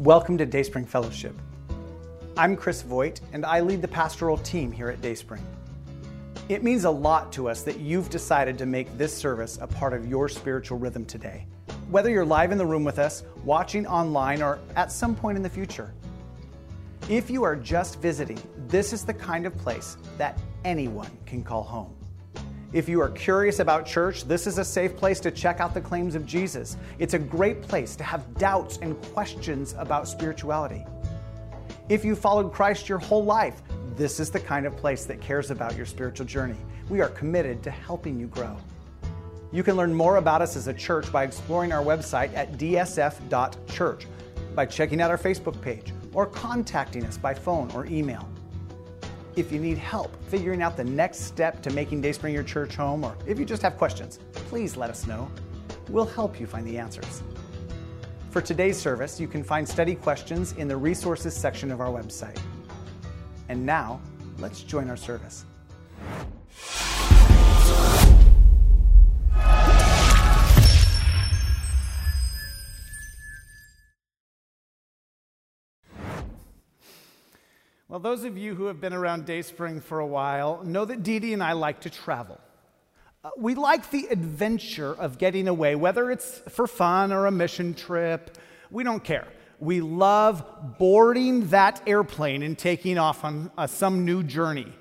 Welcome to Dayspring Fellowship. I'm Chris Voigt, and I lead the pastoral team here at Dayspring. It means a lot to us that you've decided to make this service a part of your spiritual rhythm today, whether you're live in the room with us, watching online, or at some point in the future. If you are just visiting, this is the kind of place that anyone can call home. If you are curious about church, this is a safe place to check out the claims of Jesus. It's a great place to have doubts and questions about spirituality. If you followed Christ your whole life, this is the kind of place that cares about your spiritual journey. We are committed to helping you grow. You can learn more about us as a church by exploring our website at dsf.church, by checking out our Facebook page, or contacting us by phone or email. If you need help figuring out the next step to making Dayspring your church home, or if you just have questions, please let us know. We'll help you find the answers. For today's service, you can find study questions in the resources section of our website. And now, let's join our service. Well, those of you who have been around Dayspring for a while know that Dee Dee and I like to travel. Uh, we like the adventure of getting away, whether it's for fun or a mission trip. We don't care. We love boarding that airplane and taking off on uh, some new journey.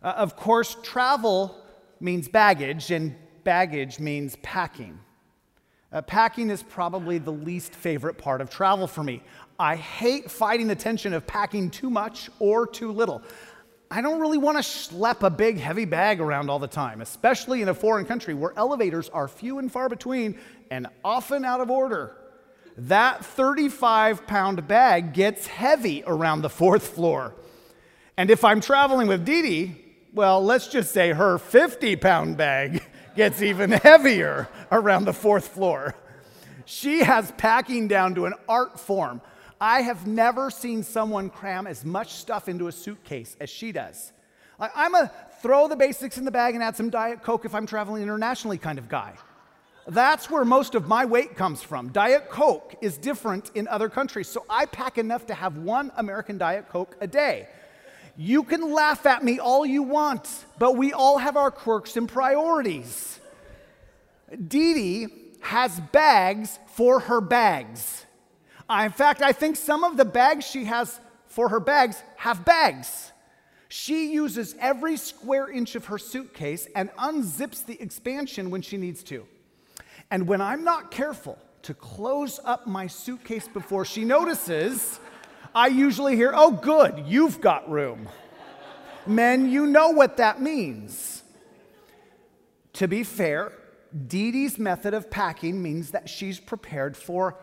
Uh, of course, travel means baggage, and baggage means packing. Uh, packing is probably the least favorite part of travel for me. I hate fighting the tension of packing too much or too little. I don't really want to schlep a big, heavy bag around all the time, especially in a foreign country where elevators are few and far between and often out of order. That 35 pound bag gets heavy around the fourth floor. And if I'm traveling with Dee Dee, well, let's just say her 50 pound bag gets even heavier around the fourth floor. She has packing down to an art form. I have never seen someone cram as much stuff into a suitcase as she does. Like, I'm a throw the basics in the bag and add some Diet Coke if I'm traveling internationally kind of guy. That's where most of my weight comes from. Diet Coke is different in other countries, so I pack enough to have one American Diet Coke a day. You can laugh at me all you want, but we all have our quirks and priorities. Dee Dee has bags for her bags. Uh, in fact, I think some of the bags she has for her bags have bags. She uses every square inch of her suitcase and unzips the expansion when she needs to. And when I'm not careful to close up my suitcase before she notices, I usually hear, Oh, good, you've got room. Men, you know what that means. To be fair, Dee Dee's method of packing means that she's prepared for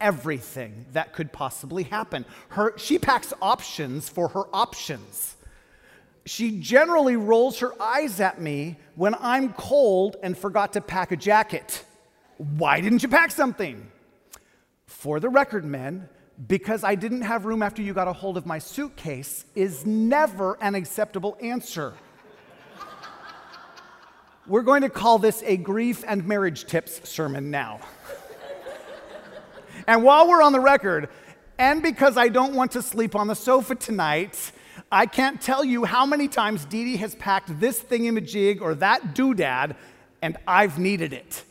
everything that could possibly happen. Her, she packs options for her options. She generally rolls her eyes at me when I'm cold and forgot to pack a jacket. Why didn't you pack something? For the record, men, because I didn't have room after you got a hold of my suitcase is never an acceptable answer. We're going to call this a grief and marriage tips sermon now. And while we're on the record, and because I don't want to sleep on the sofa tonight, I can't tell you how many times Dee Dee has packed this thingamajig or that doodad, and I've needed it.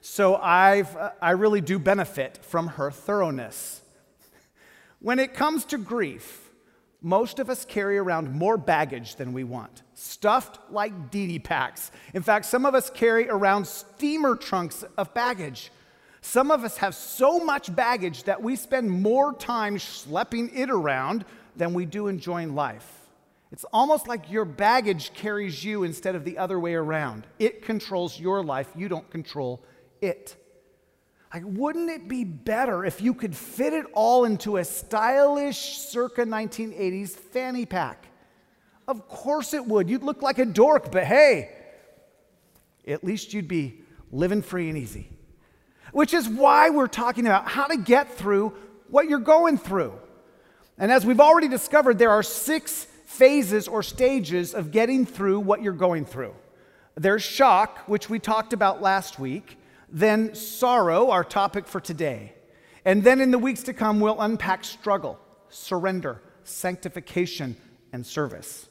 So I've, uh, I really do benefit from her thoroughness. When it comes to grief, most of us carry around more baggage than we want, stuffed like Dee packs. In fact, some of us carry around steamer trunks of baggage. Some of us have so much baggage that we spend more time schlepping it around than we do enjoying life. It's almost like your baggage carries you instead of the other way around. It controls your life, you don't control it. Like, wouldn't it be better if you could fit it all into a stylish circa 1980s fanny pack? Of course it would. You'd look like a dork, but hey, at least you'd be living free and easy which is why we're talking about how to get through what you're going through. And as we've already discovered, there are six phases or stages of getting through what you're going through. There's shock, which we talked about last week, then sorrow, our topic for today. And then in the weeks to come, we'll unpack struggle, surrender, sanctification, and service.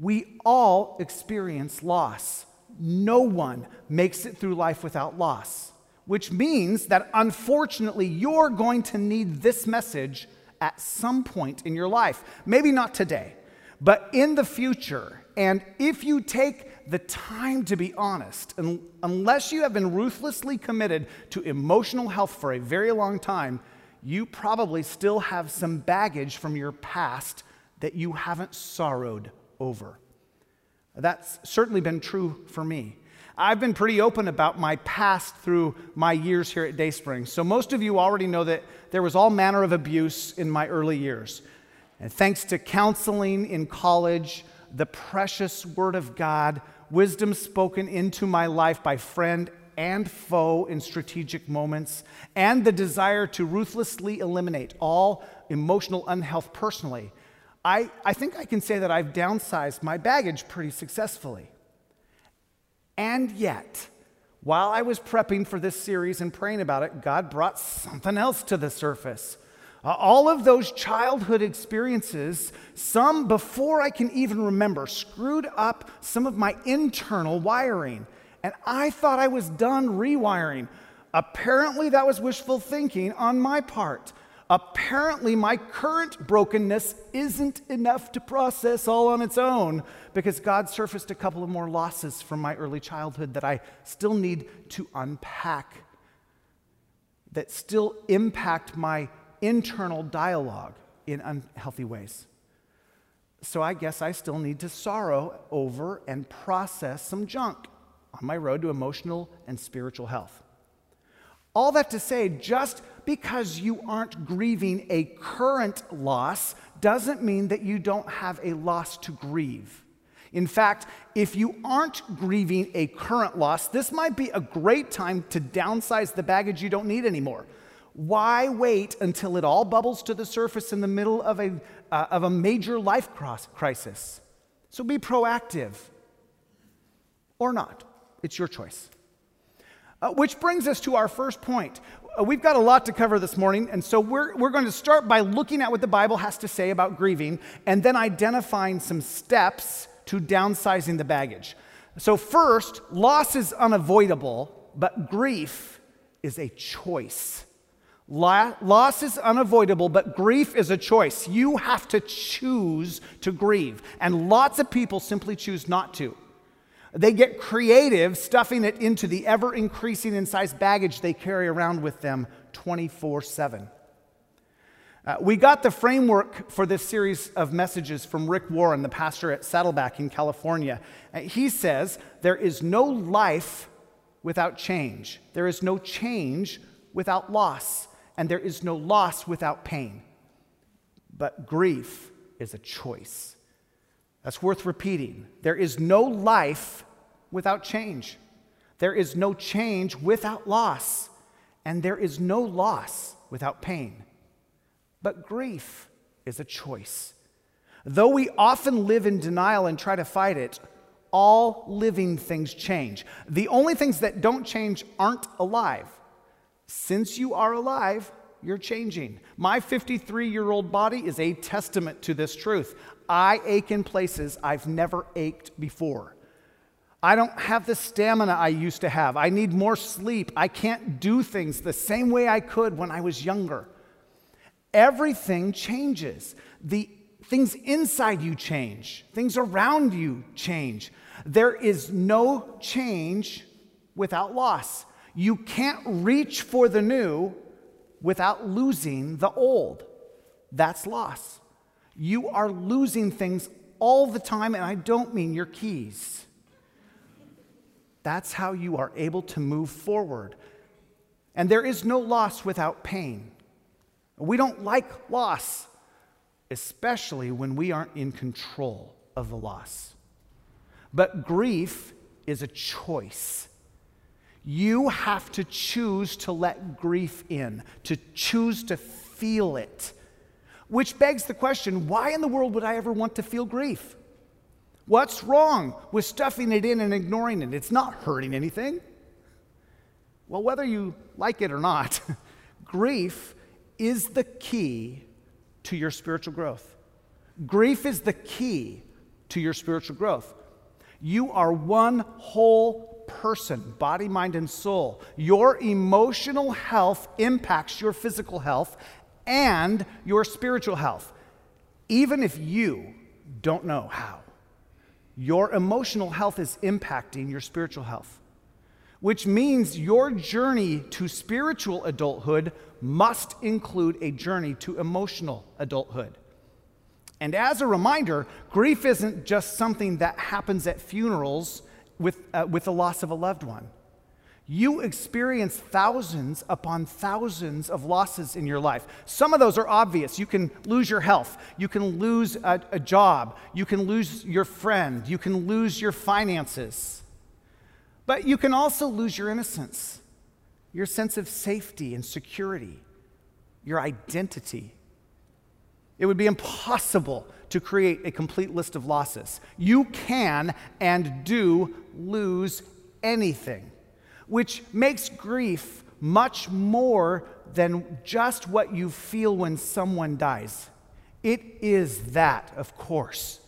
We all experience loss. No one makes it through life without loss, which means that unfortunately, you're going to need this message at some point in your life. Maybe not today, but in the future. And if you take the time to be honest, And unless you have been ruthlessly committed to emotional health for a very long time, you probably still have some baggage from your past that you haven't sorrowed over. That's certainly been true for me. I've been pretty open about my past through my years here at Dayspring. So, most of you already know that there was all manner of abuse in my early years. And thanks to counseling in college, the precious Word of God, wisdom spoken into my life by friend and foe in strategic moments, and the desire to ruthlessly eliminate all emotional unhealth personally, I, I think I can say that I've downsized my baggage pretty successfully. And yet, while I was prepping for this series and praying about it, God brought something else to the surface. Uh, all of those childhood experiences, some before I can even remember, screwed up some of my internal wiring. And I thought I was done rewiring. Apparently, that was wishful thinking on my part. Apparently, my current brokenness isn't enough to process all on its own because God surfaced a couple of more losses from my early childhood that I still need to unpack, that still impact my internal dialogue in unhealthy ways. So I guess I still need to sorrow over and process some junk on my road to emotional and spiritual health. All that to say, just because you aren't grieving a current loss doesn't mean that you don't have a loss to grieve. In fact, if you aren't grieving a current loss, this might be a great time to downsize the baggage you don't need anymore. Why wait until it all bubbles to the surface in the middle of a, uh, of a major life crisis? So be proactive or not. It's your choice. Uh, which brings us to our first point. Uh, we've got a lot to cover this morning, and so we're, we're going to start by looking at what the Bible has to say about grieving and then identifying some steps to downsizing the baggage. So, first, loss is unavoidable, but grief is a choice. Loss is unavoidable, but grief is a choice. You have to choose to grieve, and lots of people simply choose not to. They get creative, stuffing it into the ever increasing in size baggage they carry around with them 24 7. Uh, we got the framework for this series of messages from Rick Warren, the pastor at Saddleback in California. Uh, he says, There is no life without change, there is no change without loss, and there is no loss without pain. But grief is a choice. That's worth repeating. There is no life without change. There is no change without loss. And there is no loss without pain. But grief is a choice. Though we often live in denial and try to fight it, all living things change. The only things that don't change aren't alive. Since you are alive, you're changing. My 53 year old body is a testament to this truth. I ache in places I've never ached before. I don't have the stamina I used to have. I need more sleep. I can't do things the same way I could when I was younger. Everything changes. The things inside you change, things around you change. There is no change without loss. You can't reach for the new without losing the old. That's loss. You are losing things all the time, and I don't mean your keys. That's how you are able to move forward. And there is no loss without pain. We don't like loss, especially when we aren't in control of the loss. But grief is a choice. You have to choose to let grief in, to choose to feel it. Which begs the question why in the world would I ever want to feel grief? What's wrong with stuffing it in and ignoring it? It's not hurting anything. Well, whether you like it or not, grief is the key to your spiritual growth. Grief is the key to your spiritual growth. You are one whole person, body, mind, and soul. Your emotional health impacts your physical health and your spiritual health, even if you don't know how. Your emotional health is impacting your spiritual health, which means your journey to spiritual adulthood must include a journey to emotional adulthood. And as a reminder, grief isn't just something that happens at funerals with, uh, with the loss of a loved one. You experience thousands upon thousands of losses in your life. Some of those are obvious. You can lose your health, you can lose a, a job, you can lose your friend, you can lose your finances. But you can also lose your innocence, your sense of safety and security, your identity. It would be impossible to create a complete list of losses. You can and do lose anything which makes grief much more than just what you feel when someone dies. It is that, of course,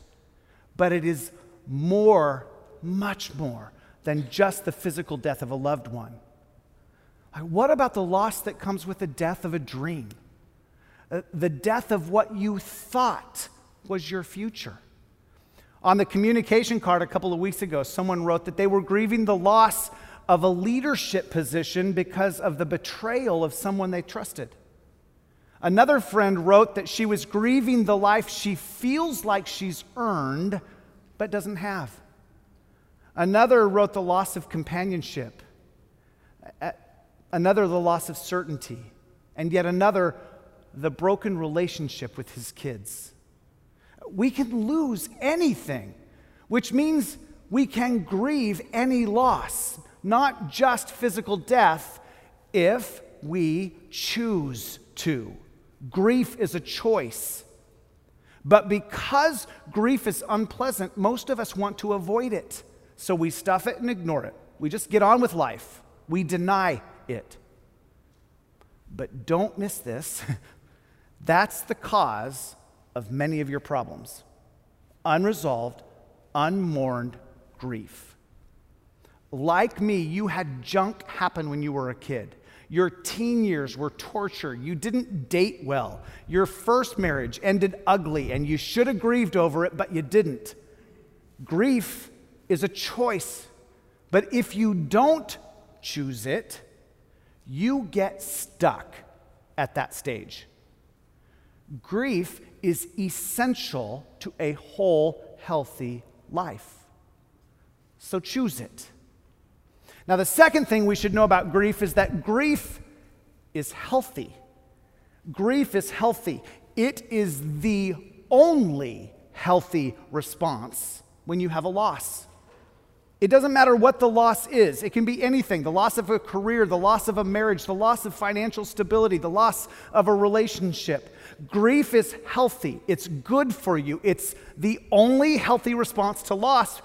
but it is more, much more than just the physical death of a loved one. What about the loss that comes with the death of a dream? Uh, the death of what you thought was your future. On the communication card a couple of weeks ago, someone wrote that they were grieving the loss of a leadership position because of the betrayal of someone they trusted. Another friend wrote that she was grieving the life she feels like she's earned but doesn't have. Another wrote the loss of companionship. Another, the loss of certainty. And yet another, the broken relationship with his kids. We can lose anything, which means we can grieve any loss not just physical death, if we choose to. Grief is a choice. But because grief is unpleasant, most of us want to avoid it. So we stuff it and ignore it. We just get on with life. We deny it. But don't miss this. That's the cause of many of your problems unresolved, unmourned grief. Like me, you had junk happen when you were a kid. Your teen years were torture. You didn't date well. Your first marriage ended ugly, and you should have grieved over it, but you didn't. Grief is a choice. But if you don't choose it, you get stuck at that stage. Grief is essential to a whole, healthy life. So choose it. Now, the second thing we should know about grief is that grief is healthy. Grief is healthy. It is the only healthy response when you have a loss. It doesn't matter what the loss is. It can be anything the loss of a career, the loss of a marriage, the loss of financial stability, the loss of a relationship. Grief is healthy. It's good for you. It's the only healthy response to loss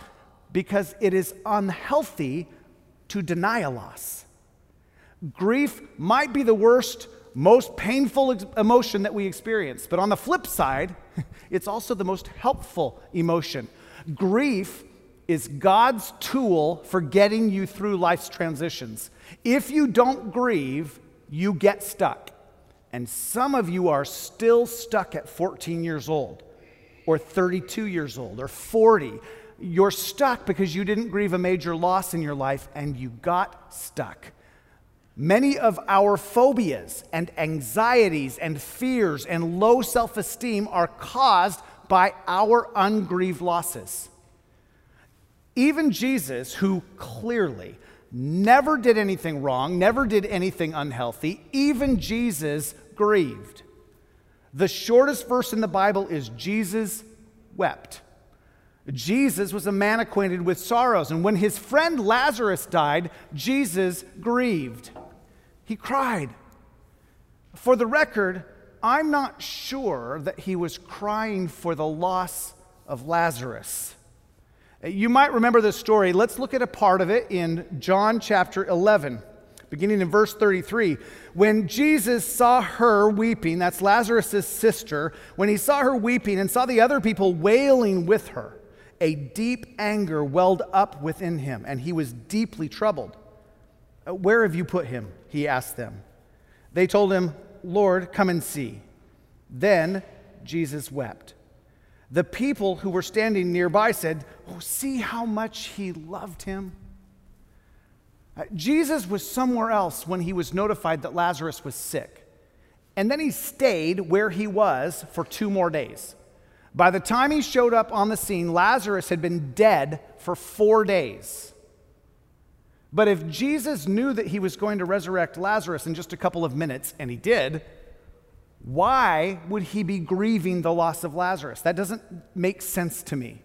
because it is unhealthy to deny a loss. Grief might be the worst, most painful emotion that we experience, but on the flip side, it's also the most helpful emotion. Grief is God's tool for getting you through life's transitions. If you don't grieve, you get stuck. And some of you are still stuck at 14 years old, or 32 years old, or 40 you're stuck because you didn't grieve a major loss in your life and you got stuck. Many of our phobias and anxieties and fears and low self esteem are caused by our ungrieved losses. Even Jesus, who clearly never did anything wrong, never did anything unhealthy, even Jesus grieved. The shortest verse in the Bible is Jesus wept. Jesus was a man acquainted with sorrows, and when his friend Lazarus died, Jesus grieved. He cried. For the record, I'm not sure that he was crying for the loss of Lazarus. You might remember this story. Let's look at a part of it in John chapter 11. beginning in verse 33. When Jesus saw her weeping, that's Lazarus' sister, when he saw her weeping and saw the other people wailing with her, a deep anger welled up within him, and he was deeply troubled. Uh, where have you put him? He asked them. They told him, Lord, come and see. Then Jesus wept. The people who were standing nearby said, Oh, see how much he loved him. Uh, Jesus was somewhere else when he was notified that Lazarus was sick. And then he stayed where he was for two more days. By the time he showed up on the scene, Lazarus had been dead for four days. But if Jesus knew that he was going to resurrect Lazarus in just a couple of minutes, and he did, why would he be grieving the loss of Lazarus? That doesn't make sense to me.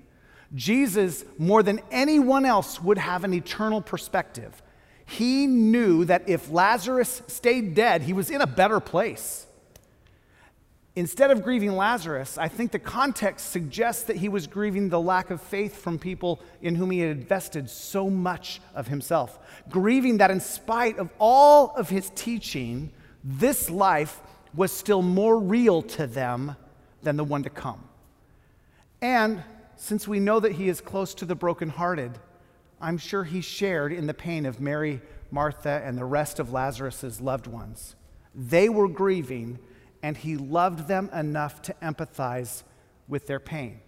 Jesus, more than anyone else, would have an eternal perspective. He knew that if Lazarus stayed dead, he was in a better place. Instead of grieving Lazarus, I think the context suggests that he was grieving the lack of faith from people in whom he had invested so much of himself. Grieving that, in spite of all of his teaching, this life was still more real to them than the one to come. And since we know that he is close to the brokenhearted, I'm sure he shared in the pain of Mary, Martha, and the rest of Lazarus' loved ones. They were grieving and he loved them enough to empathize with their pain.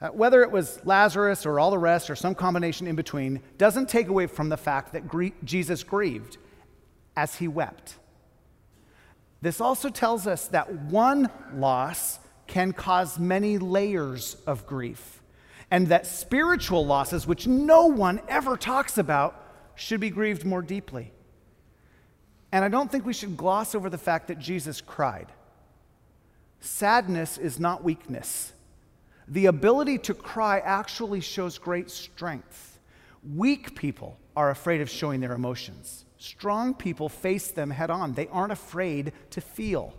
Uh, whether it was Lazarus or all the rest or some combination in between doesn't take away from the fact that grie- Jesus grieved as he wept. This also tells us that one loss can cause many layers of grief, and that spiritual losses, which no one ever talks about, should be grieved more deeply. And I don't think we should gloss over the fact that Jesus cried. Sadness is not weakness. The ability to cry actually shows great strength. Weak people are afraid of showing their emotions. Strong people face them head on. They aren't afraid to feel.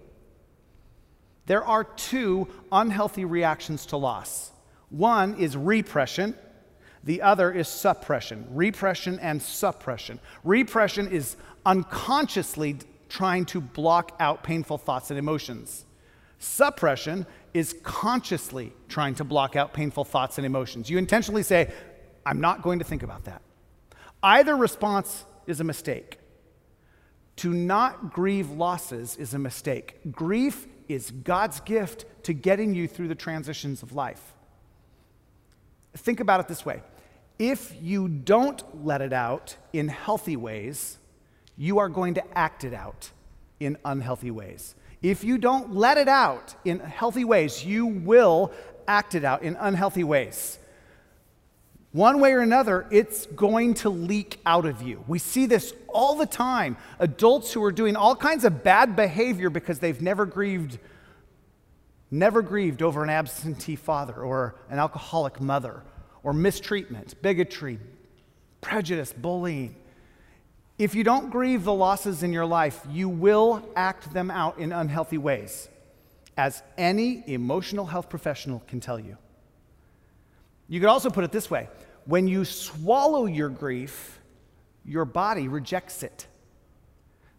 There are two unhealthy reactions to loss one is repression, the other is suppression. Repression and suppression. Repression is unconsciously trying to block out painful thoughts and emotions. Suppression is consciously trying to block out painful thoughts and emotions. You intentionally say, I'm not going to think about that. Either response is a mistake. To not grieve losses is a mistake. Grief is God's gift to getting you through the transitions of life. Think about it this way if you don't let it out in healthy ways, you are going to act it out in unhealthy ways. If you don't let it out in healthy ways, you will act it out in unhealthy ways. One way or another, it's going to leak out of you. We see this all the time. Adults who are doing all kinds of bad behavior because they've never grieved never grieved over an absentee father or an alcoholic mother or mistreatment, bigotry, prejudice, bullying. If you don't grieve the losses in your life, you will act them out in unhealthy ways, as any emotional health professional can tell you. You could also put it this way when you swallow your grief, your body rejects it.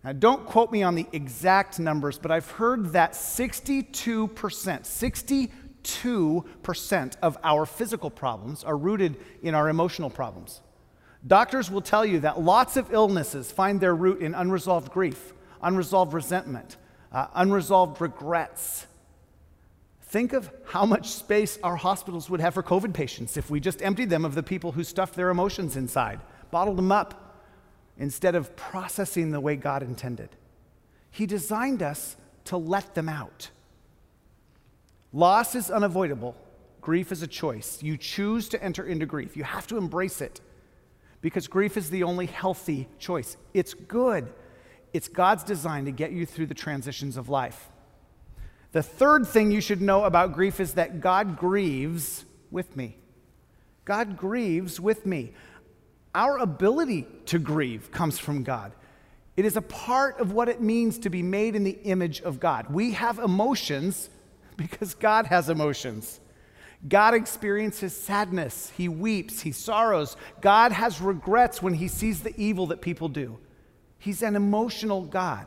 Now, don't quote me on the exact numbers, but I've heard that 62%, 62% of our physical problems are rooted in our emotional problems. Doctors will tell you that lots of illnesses find their root in unresolved grief, unresolved resentment, uh, unresolved regrets. Think of how much space our hospitals would have for COVID patients if we just emptied them of the people who stuffed their emotions inside, bottled them up, instead of processing the way God intended. He designed us to let them out. Loss is unavoidable. Grief is a choice. You choose to enter into grief. You have to embrace it because grief is the only healthy choice. It's good, it's God's design to get you through the transitions of life. The third thing you should know about grief is that God grieves with me. God grieves with me. Our ability to grieve comes from God. It is a part of what it means to be made in the image of God. We have emotions because God has emotions. God experiences sadness. He weeps. He sorrows. God has regrets when he sees the evil that people do. He's an emotional God.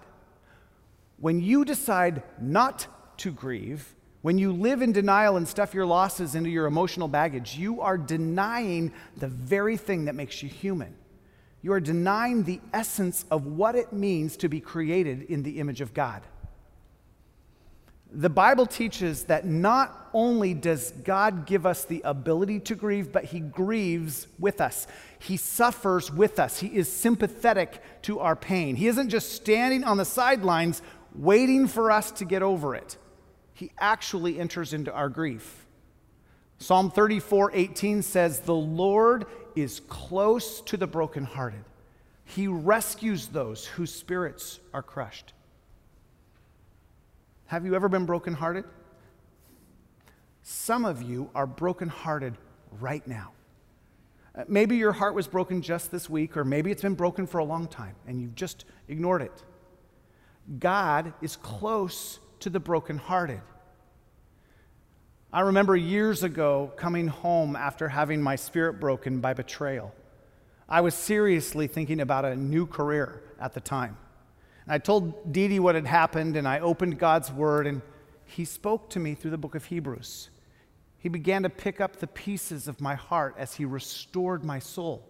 When you decide not to grieve, when you live in denial and stuff your losses into your emotional baggage, you are denying the very thing that makes you human. You are denying the essence of what it means to be created in the image of God. The Bible teaches that not only does God give us the ability to grieve, but He grieves with us. He suffers with us. He is sympathetic to our pain. He isn't just standing on the sidelines waiting for us to get over it, He actually enters into our grief. Psalm 34 18 says, The Lord is close to the brokenhearted, He rescues those whose spirits are crushed. Have you ever been brokenhearted? Some of you are brokenhearted right now. Uh, maybe your heart was broken just this week, or maybe it's been broken for a long time and you've just ignored it. God is close to the brokenhearted. I remember years ago coming home after having my spirit broken by betrayal. I was seriously thinking about a new career at the time. And I told Dee Dee what had happened, and I opened God's word, and He spoke to me through the book of Hebrews. He began to pick up the pieces of my heart as He restored my soul.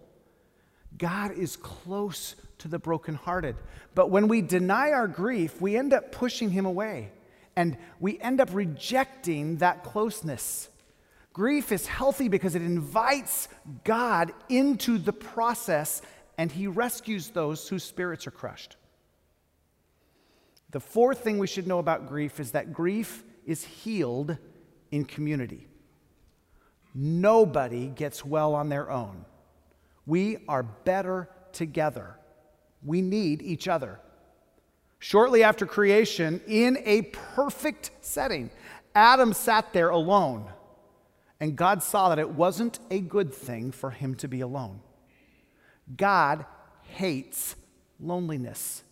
God is close to the brokenhearted. But when we deny our grief, we end up pushing Him away, and we end up rejecting that closeness. Grief is healthy because it invites God into the process, and He rescues those whose spirits are crushed. The fourth thing we should know about grief is that grief is healed in community. Nobody gets well on their own. We are better together. We need each other. Shortly after creation, in a perfect setting, Adam sat there alone, and God saw that it wasn't a good thing for him to be alone. God hates loneliness.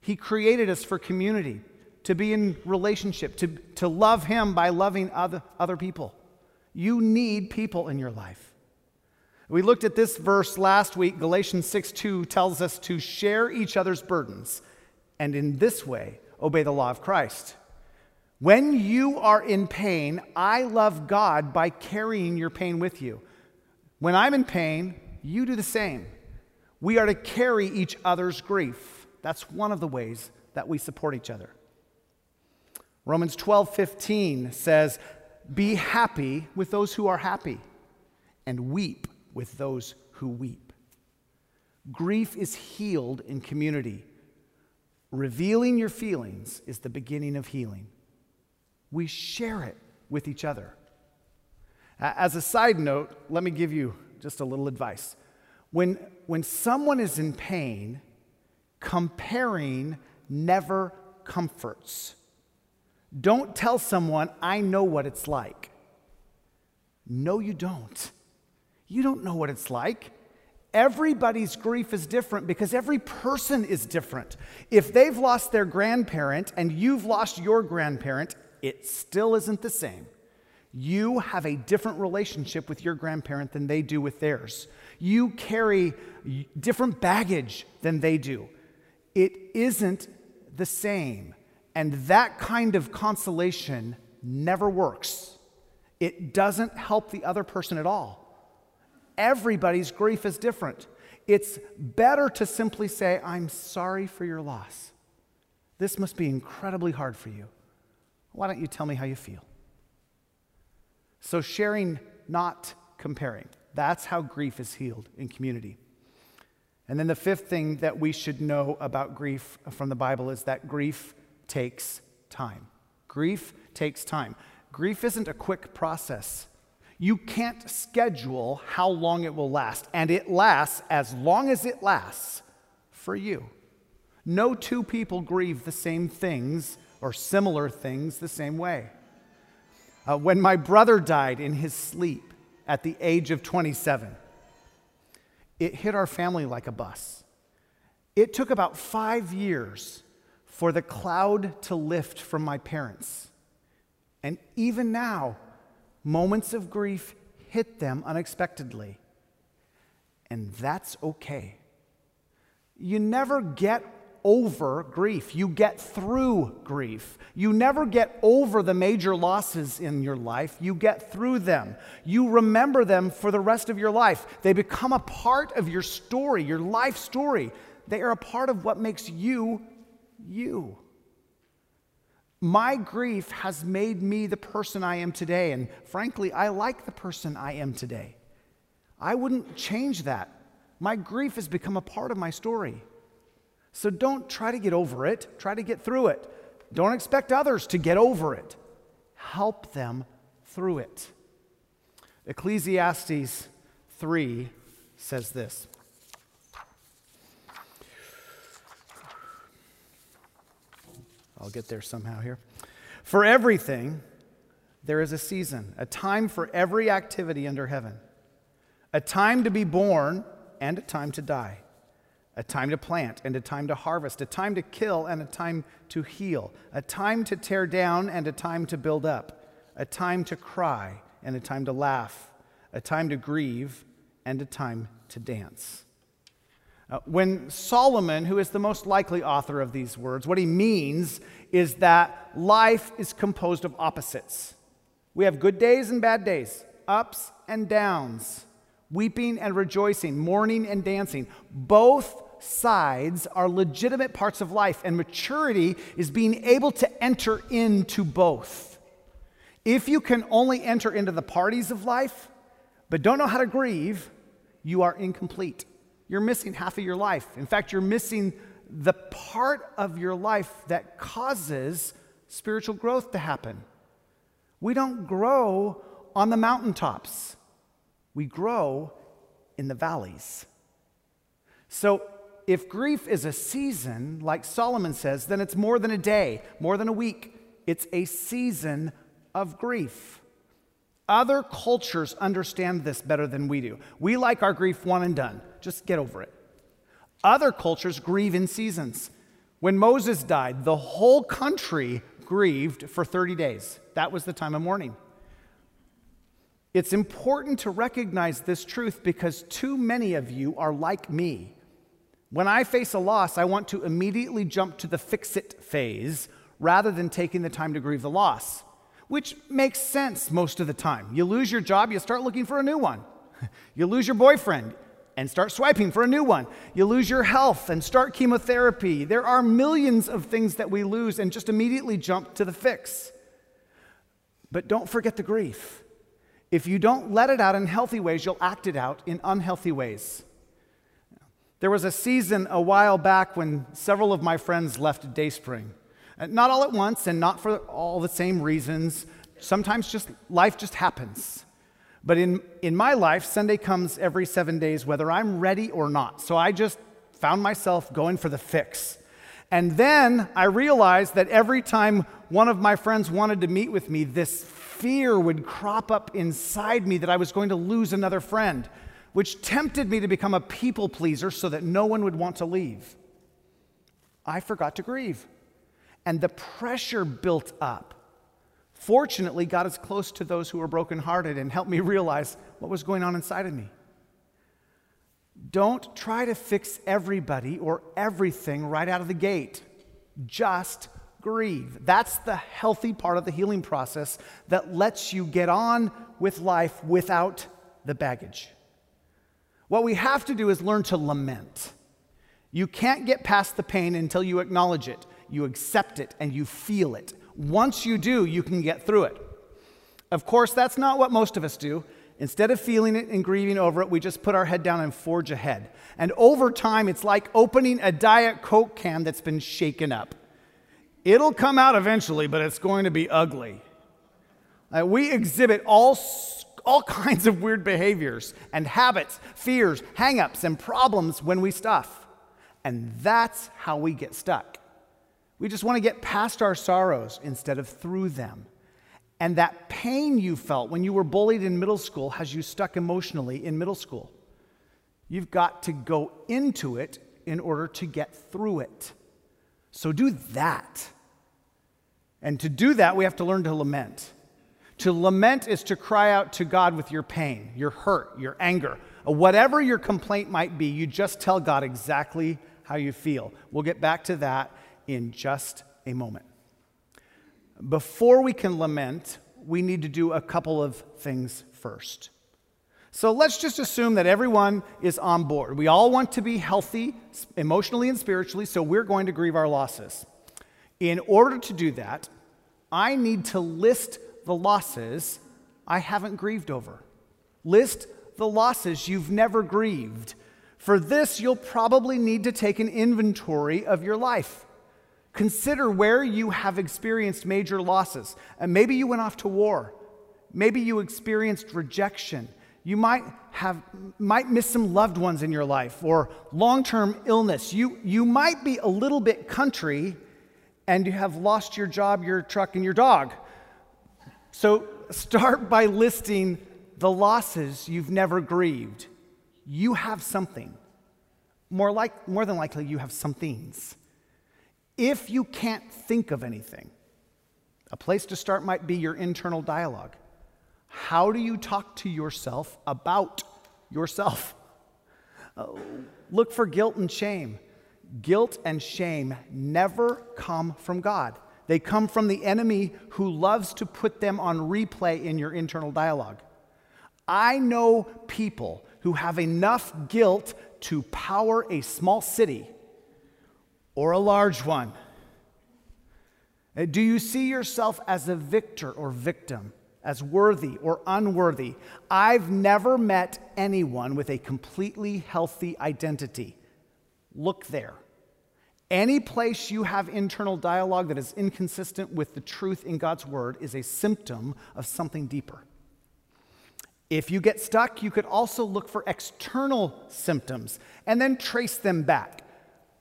He created us for community, to be in relationship, to, to love Him by loving other, other people. You need people in your life. We looked at this verse last week. Galatians 6 2 tells us to share each other's burdens and in this way obey the law of Christ. When you are in pain, I love God by carrying your pain with you. When I'm in pain, you do the same. We are to carry each other's grief. That's one of the ways that we support each other. Romans 12 15 says, Be happy with those who are happy, and weep with those who weep. Grief is healed in community. Revealing your feelings is the beginning of healing. We share it with each other. As a side note, let me give you just a little advice. When, when someone is in pain, Comparing never comforts. Don't tell someone, I know what it's like. No, you don't. You don't know what it's like. Everybody's grief is different because every person is different. If they've lost their grandparent and you've lost your grandparent, it still isn't the same. You have a different relationship with your grandparent than they do with theirs. You carry different baggage than they do it isn't the same. And that kind of consolation never works. It doesn't help the other person at all. Everybody's grief is different. It's better to simply say, I'm sorry for your loss. This must be incredibly hard for you. Why don't you tell me how you feel? So, sharing, not comparing. That's how grief is healed in community. And then the fifth thing that we should know about grief from the Bible is that grief takes time. Grief takes time. Grief isn't a quick process. You can't schedule how long it will last, and it lasts as long as it lasts for you. No two people grieve the same things or similar things the same way. Uh, when my brother died in his sleep at the age of 27, it hit our family like a bus. It took about five years for the cloud to lift from my parents. And even now, moments of grief hit them unexpectedly. And that's okay. You never get over grief. You get through grief. You never get over the major losses in your life. You get through them. You remember them for the rest of your life. They become a part of your story, your life story. They are a part of what makes you you. My grief has made me the person I am today, and frankly, I like the person I am today. I wouldn't change that. My grief has become a part of my story. So don't try to get over it, try to get through it. Don't expect others to get over it. Help them through it. Ecclesiastes 3 says this. I'll get there somehow here. For everything, there is a season, a time for every activity under heaven, a time to be born and a time to die a time to plant and a time to harvest, a time to kill and a time to heal, a time to tear down and a time to build up, a time to cry and a time to laugh, a time to grieve and a time to dance. Uh, when Solomon, who is the most likely author of these words, what he means is that life is composed of opposites. We have good days and bad days, ups and downs, weeping and rejoicing, mourning and dancing. Both sides are legitimate parts of life, and maturity is being able to enter into both. If you can only enter into the parties of life, but don't know how to grieve, you are incomplete. You're missing half of your life. In fact, you're missing the part of your life that causes spiritual growth to happen. We don't grow on the mountaintops, we grow in the valleys. So if grief is a season, like Solomon says, then it's more than a day, more than a week. It's a season of grief. Other cultures understand this better than we do. We like our grief one and done, just get over it. Other cultures grieve in seasons. When Moses died, the whole country grieved for 30 days. That was the time of mourning. It's important to recognize this truth because too many of you are like me. When I face a loss, I want to immediately jump to the fix it phase rather than taking the time to grieve the loss, which makes sense most of the time. You lose your job, you start looking for a new one. You lose your boyfriend and start swiping for a new one. You lose your health and start chemotherapy. There are millions of things that we lose and just immediately jump to the fix. But don't forget the grief. If you don't let it out in healthy ways, you'll act it out in unhealthy ways. There was a season a while back when several of my friends left Dayspring. Not all at once and not for all the same reasons. Sometimes just life just happens. But in, in my life, Sunday comes every seven days, whether I'm ready or not. So I just found myself going for the fix. And then I realized that every time one of my friends wanted to meet with me, this fear would crop up inside me that I was going to lose another friend which tempted me to become a people pleaser so that no one would want to leave. I forgot to grieve, and the pressure built up. Fortunately, God is close to those who are brokenhearted and helped me realize what was going on inside of me. Don't try to fix everybody or everything right out of the gate. Just grieve. That's the healthy part of the healing process that lets you get on with life without the baggage. What we have to do is learn to lament. You can't get past the pain until you acknowledge it, you accept it, and you feel it. Once you do, you can get through it. Of course, that's not what most of us do. Instead of feeling it and grieving over it, we just put our head down and forge ahead. And over time, it's like opening a Diet Coke can that's been shaken up. It'll come out eventually, but it's going to be ugly. Uh, we exhibit all all kinds of weird behaviors and habits, fears, hangups, and problems when we stuff. And that's how we get stuck. We just want to get past our sorrows instead of through them. And that pain you felt when you were bullied in middle school has you stuck emotionally in middle school. You've got to go into it in order to get through it. So do that. And to do that, we have to learn to lament. To lament is to cry out to God with your pain, your hurt, your anger. Whatever your complaint might be, you just tell God exactly how you feel. We'll get back to that in just a moment. Before we can lament, we need to do a couple of things first. So let's just assume that everyone is on board. We all want to be healthy emotionally and spiritually, so we're going to grieve our losses. In order to do that, I need to list the losses I haven't grieved over. List the losses you've never grieved. For this, you'll probably need to take an inventory of your life. Consider where you have experienced major losses. And maybe you went off to war. Maybe you experienced rejection. You might have might miss some loved ones in your life or long-term illness. You you might be a little bit country and you have lost your job, your truck and your dog. So start by listing the losses you've never grieved. You have something. More like more than likely you have some things. If you can't think of anything, a place to start might be your internal dialogue. How do you talk to yourself about yourself? Uh, look for guilt and shame. Guilt and shame never come from God. They come from the enemy who loves to put them on replay in your internal dialogue. I know people who have enough guilt to power a small city or a large one. Uh, do you see yourself as a victor or victim? as worthy or unworthy. I've never met anyone with a completely healthy identity. Look there. Any place you have internal dialogue that is inconsistent with the truth in God's word is a symptom of something deeper. If you get stuck, you could also look for external symptoms and then trace them back.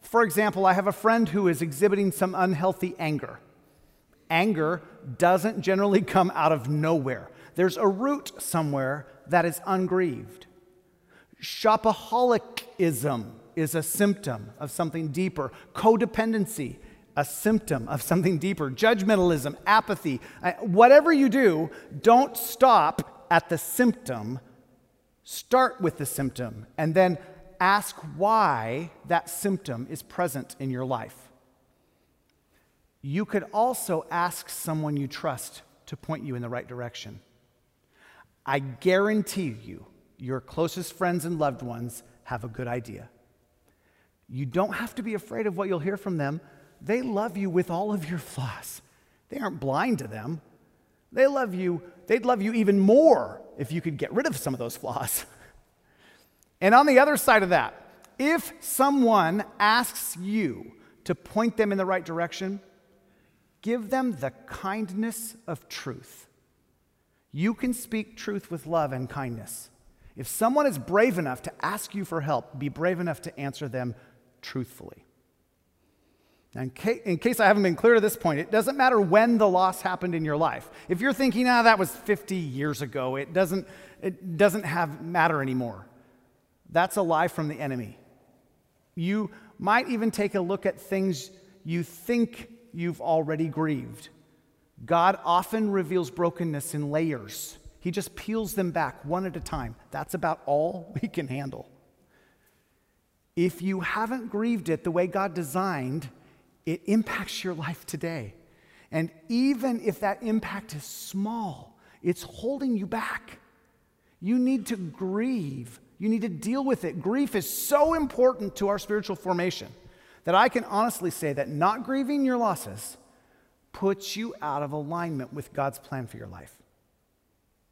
For example, I have a friend who is exhibiting some unhealthy anger. Anger doesn't generally come out of nowhere, there's a root somewhere that is ungrieved. Shopaholicism is a symptom of something deeper. Codependency, a symptom of something deeper. Judgmentalism, apathy, uh, whatever you do, don't stop at the symptom. Start with the symptom and then ask why that symptom is present in your life you could also ask someone you trust to point you in the right direction. I guarantee you, your closest friends and loved ones have a good idea. You don't have to be afraid of what you'll hear from them. They love you with all of your flaws. They aren't blind to them. They love you, they'd love you even more if you could get rid of some of those flaws. and on the other side of that, if someone asks you to point them in the right direction, Give them the kindness of truth. You can speak truth with love and kindness. If someone is brave enough to ask you for help, be brave enough to answer them truthfully. Now, in, case, in case I haven't been clear to this point, it doesn't matter when the loss happened in your life. If you're thinking, ah, that was 50 years ago, it doesn't, it doesn't have matter anymore. That's a lie from the enemy. You might even take a look at things you think you've already grieved. God often reveals brokenness in layers. He just peels them back one at a time. That's about all we can handle. If you haven't grieved it the way God designed, it impacts your life today. And even if that impact is small, it's holding you back. You need to grieve. You need to deal with it. Grief is so important to our spiritual formation that I can honestly say that not grieving your losses puts you out of alignment with God's plan for your life.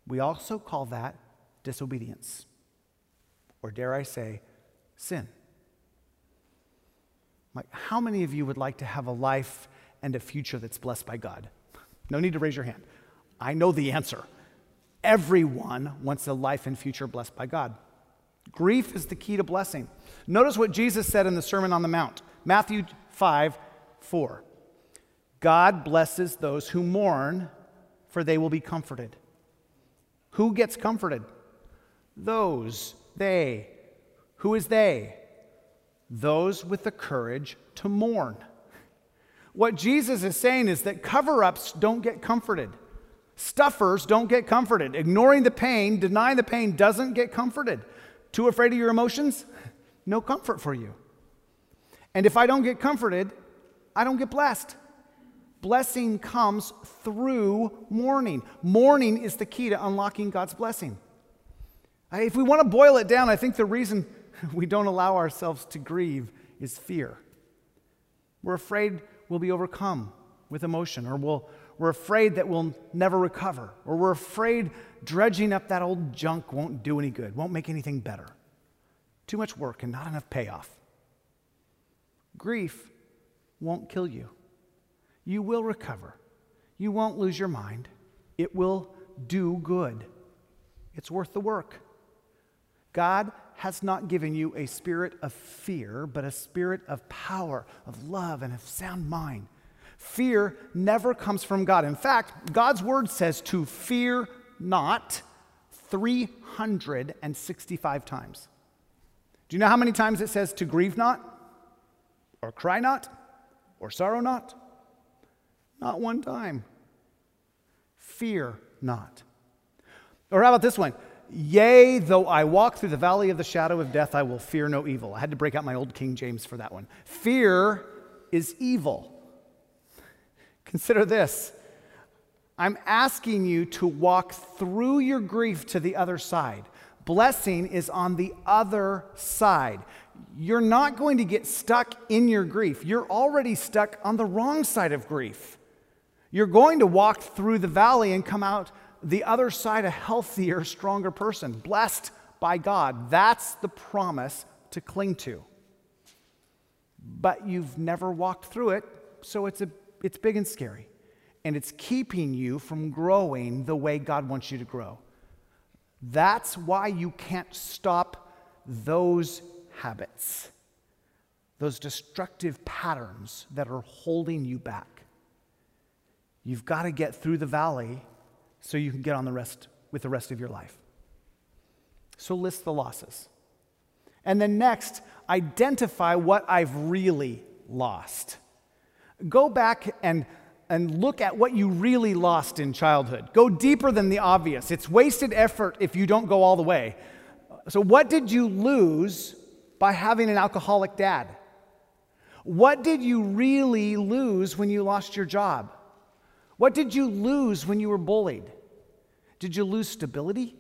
We also call that disobedience, or dare I say, sin. Like, how many of you would like to have a life and a future that's blessed by God? No need to raise your hand. I know the answer. Everyone wants a life and future blessed by God. Grief is the key to blessing. Notice what Jesus said in the Sermon on the Mount. Matthew 5 4. God blesses those who mourn, for they will be comforted. Who gets comforted? Those, they. Who is they? Those with the courage to mourn. What Jesus is saying is that cover ups don't get comforted. Stuffers don't get comforted. Ignoring the pain, denying the pain doesn't get comforted. Too afraid of your emotions? No comfort for you. And if I don't get comforted, I don't get blessed. Blessing comes through mourning. Mourning is the key to unlocking God's blessing. If we want to boil it down, I think the reason we don't allow ourselves to grieve is fear. We're afraid we'll be overcome with emotion, or we'll, we're afraid that we'll never recover, or we're afraid dredging up that old junk won't do any good, won't make anything better. Too much work and not enough payoff. Grief won't kill you. You will recover. You won't lose your mind. It will do good. It's worth the work. God has not given you a spirit of fear, but a spirit of power, of love, and of sound mind. Fear never comes from God. In fact, God's word says to fear not 365 times. Do you know how many times it says to grieve not, or cry not, or sorrow not? Not one time. Fear not. Or how about this one? Yea, though I walk through the valley of the shadow of death, I will fear no evil. I had to break out my old King James for that one. Fear is evil. Consider this I'm asking you to walk through your grief to the other side. Blessing is on the other side. You're not going to get stuck in your grief. You're already stuck on the wrong side of grief. You're going to walk through the valley and come out the other side a healthier, stronger person, blessed by God. That's the promise to cling to. But you've never walked through it, so it's, a, it's big and scary. And it's keeping you from growing the way God wants you to grow. That's why you can't stop those habits, those destructive patterns that are holding you back. You've got to get through the valley so you can get on the rest with the rest of your life. So list the losses. And then next, identify what I've really lost. Go back and, and look at what you really lost in childhood. Go deeper than the obvious. It's wasted effort if you don't go all the way. So, what did you lose by having an alcoholic dad? What did you really lose when you lost your job? What did you lose when you were bullied? Did you lose stability,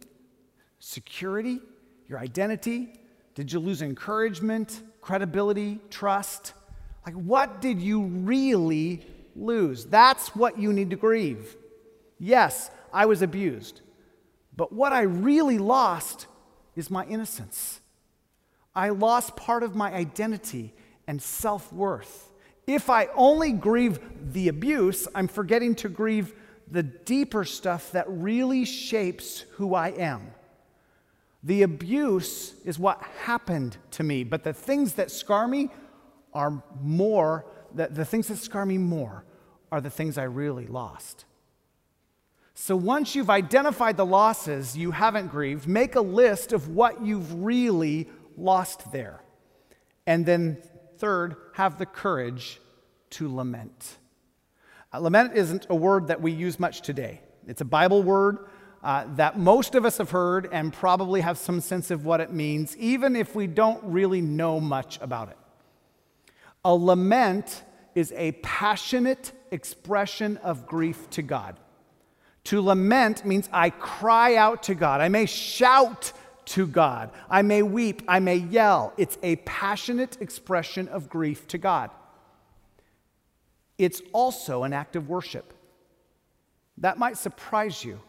security, your identity? Did you lose encouragement, credibility, trust? Like, what did you really lose? That's what you need to grieve. Yes, I was abused, but what I really lost is my innocence. I lost part of my identity and self worth. If I only grieve the abuse, I'm forgetting to grieve the deeper stuff that really shapes who I am. The abuse is what happened to me, but the things that scar me are more, the, the things that scar me more are the things I really lost. So once you've identified the losses you haven't grieved, make a list of what you've really lost there. And then Third, have the courage to lament. Uh, lament isn't a word that we use much today. It's a Bible word uh, that most of us have heard and probably have some sense of what it means, even if we don't really know much about it. A lament is a passionate expression of grief to God. To lament means I cry out to God. I may shout to God. I may weep, I may yell. It's a passionate expression of grief to God. It's also an act of worship. That might surprise you.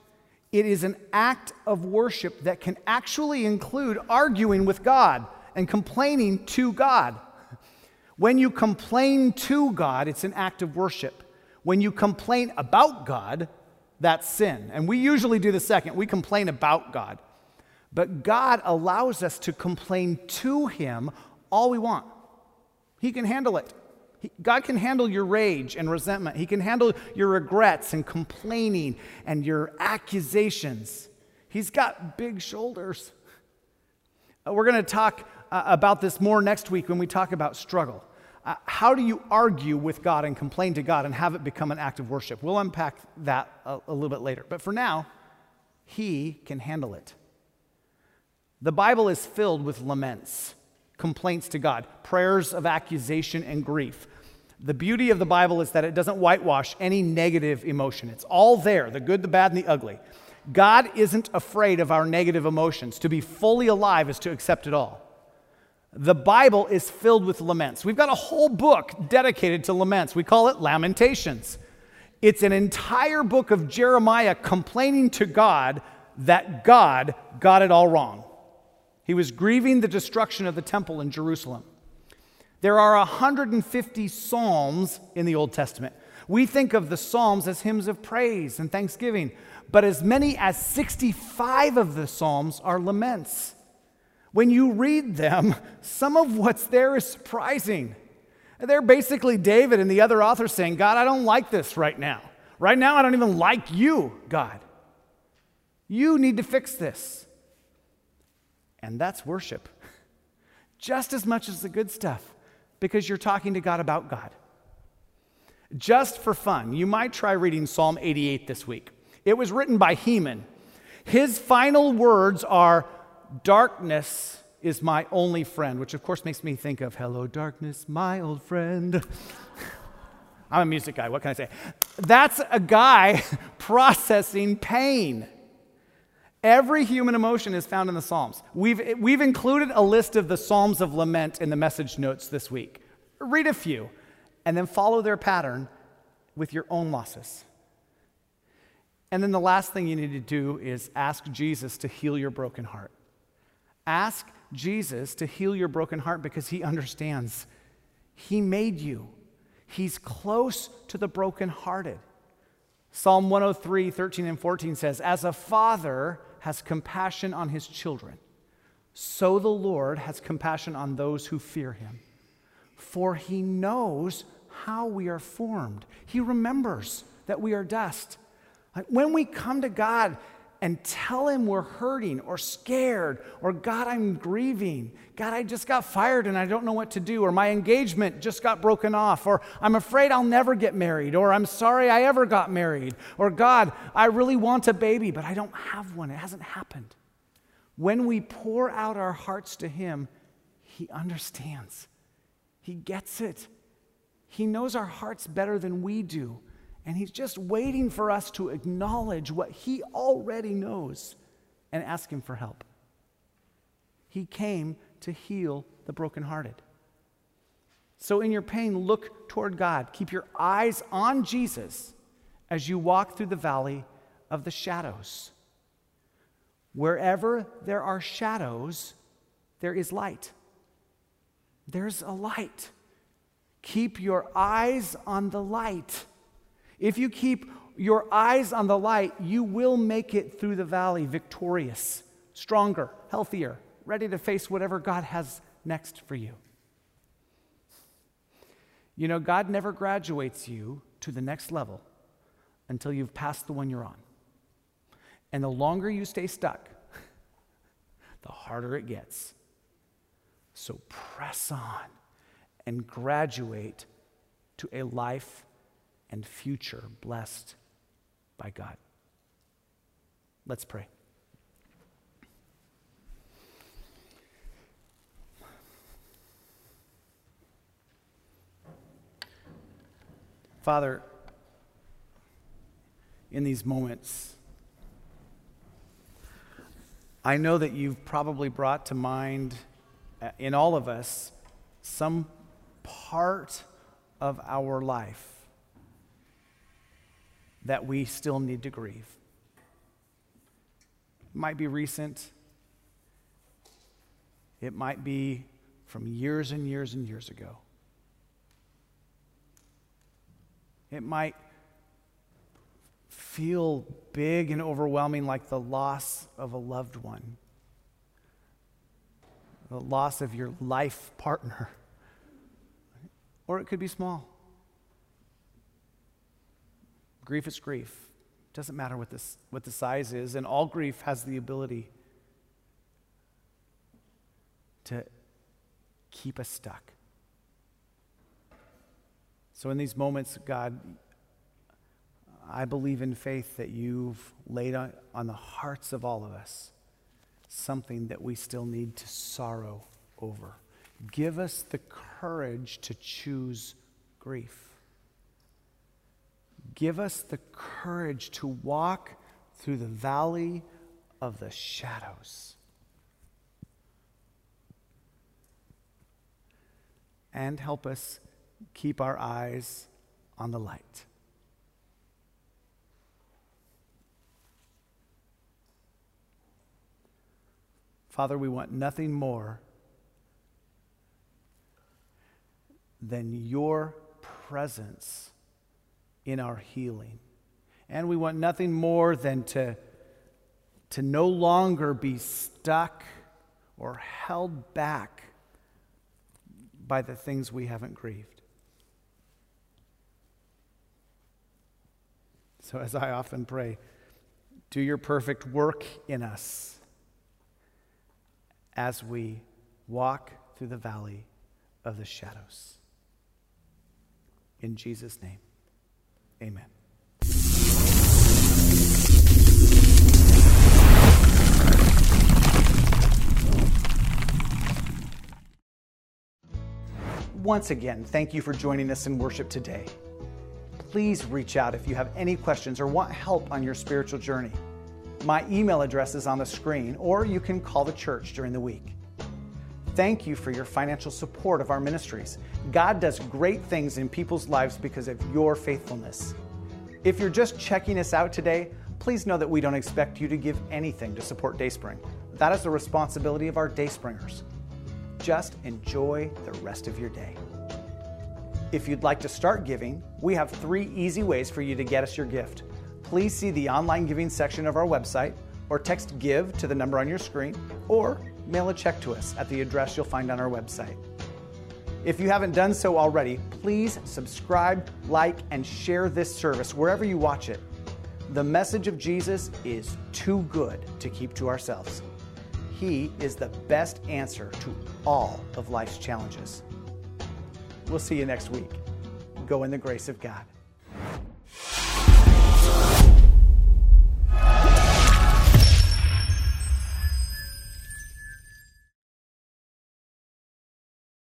It is an act of worship that can actually include arguing with God and complaining to God. When you complain to God, it's an act of worship. When you complain about God, that's sin. And we usually do the second. We complain about God. But God allows us to complain to Him all we want. He can handle it. He, God can handle your rage and resentment. He can handle your regrets and complaining and your accusations. He's got big shoulders. Uh, we're going to talk uh, about this more next week when we talk about struggle. uh, how do you argue with God and complain to God and have it become an act of worship? We'll unpack that a, a little bit later. But for now, He can handle it. The Bible is filled with laments, complaints to God, prayers of accusation and grief. The beauty of the Bible is that it doesn't whitewash any negative emotion. It's all there the good, the bad, and the ugly. God isn't afraid of our negative emotions. To be fully alive is to accept it all. The Bible is filled with laments. We've got a whole book dedicated to laments. We call it Lamentations. It's an entire book of Jeremiah complaining to God that God got it all wrong. He was grieving the destruction of the temple in Jerusalem. There are 150 Psalms in the Old Testament. We think of the Psalms as hymns of praise and thanksgiving, but as many as 65 of the Psalms are laments. When you read them, some of what's there is surprising. They're basically David and the other authors saying, God, I don't like this right now. Right now, I don't even like you, God. You need to fix this. And that's worship, just as much as the good stuff, because you're talking to God about God. Just for fun, you might try reading Psalm 88 this week. It was written by Heman. His final words are Darkness is my only friend, which of course makes me think of Hello, darkness, my old friend. I'm a music guy, what can I say? That's a guy processing pain. Every human emotion is found in the Psalms. We've, we've included a list of the Psalms of Lament in the message notes this week. Read a few and then follow their pattern with your own losses. And then the last thing you need to do is ask Jesus to heal your broken heart. Ask Jesus to heal your broken heart because he understands. He made you, he's close to the brokenhearted. Psalm 103, 13 and 14 says, As a father has compassion on his children, so the Lord has compassion on those who fear him. For he knows how we are formed, he remembers that we are dust. When we come to God and tell him we're hurting or scared or God, I'm grieving. God, I just got fired and I don't know what to do, or my engagement just got broken off, or I'm afraid I'll never get married, or I'm sorry I ever got married, or God, I really want a baby, but I don't have one. It hasn't happened. When we pour out our hearts to Him, He understands, He gets it. He knows our hearts better than we do. And he's just waiting for us to acknowledge what he already knows and ask him for help. He came to heal the brokenhearted. So, in your pain, look toward God. Keep your eyes on Jesus as you walk through the valley of the shadows. Wherever there are shadows, there is light. There's a light. Keep your eyes on the light. If you keep your eyes on the light, you will make it through the valley victorious, stronger, healthier, ready to face whatever God has next for you. You know, God never graduates you to the next level until you've passed the one you're on. And the longer you stay stuck, the harder it gets. So press on and graduate to a life and future blessed by God. Let's pray. Father, in these moments, I know that you've probably brought to mind uh, in all of us some part of our life that we still need to grieve. It might be recent, it might be from years and years and years ago. It might feel big and overwhelming like the loss of a loved one, the loss of your life partner. Or it could be small. Grief is grief. It doesn't matter what, this, what the size is, and all grief has the ability to keep us stuck. So, in these moments, God, I believe in faith that you've laid on, on the hearts of all of us something that we still need to sorrow over. Give us the courage to choose grief. Give us the courage to walk through the valley of the shadows. And help us keep our eyes on the light. Father, we want nothing more than your presence in our healing. And we want nothing more than to, to no longer be stuck or held back by the things we haven't grieved. So, as I often pray, do your perfect work in us as we walk through the valley of the shadows. In Jesus' name, amen. Once again, thank you for joining us in worship today. Please reach out if you have any questions or want help on your spiritual journey. My email address is on the screen, or you can call the church during the week. Thank you for your financial support of our ministries. God does great things in people's lives because of your faithfulness. If you're just checking us out today, please know that we don't expect you to give anything to support Dayspring. That is the responsibility of our Dayspringers. Just enjoy the rest of your day. If you'd like to start giving, we have three easy ways for you to get us your gift please see the online giving section of our website or text GIVE to the number on your screen or mail a check to us at the address you'll find on our website. If you haven't done so already, please subscribe, like, and share this service wherever you watch it. The message of Jesus is too good to keep to ourselves. He is the best answer to all of life's challenges. We'll see you next week. Go in the grace of God.